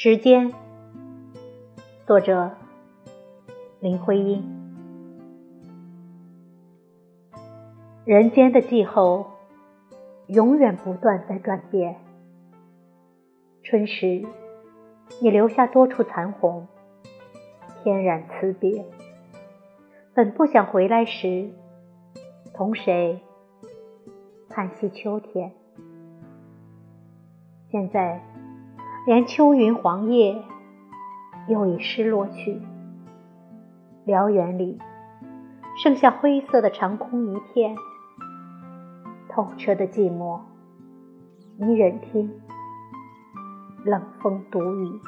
时间，作者林徽因。人间的气候永远不断在转变。春时，你留下多处残红，天然辞别。本不想回来时，同谁叹息秋天？现在。连秋云黄叶又已失落去，辽原里剩下灰色的长空一片。透彻的寂寞，你忍听冷风独语。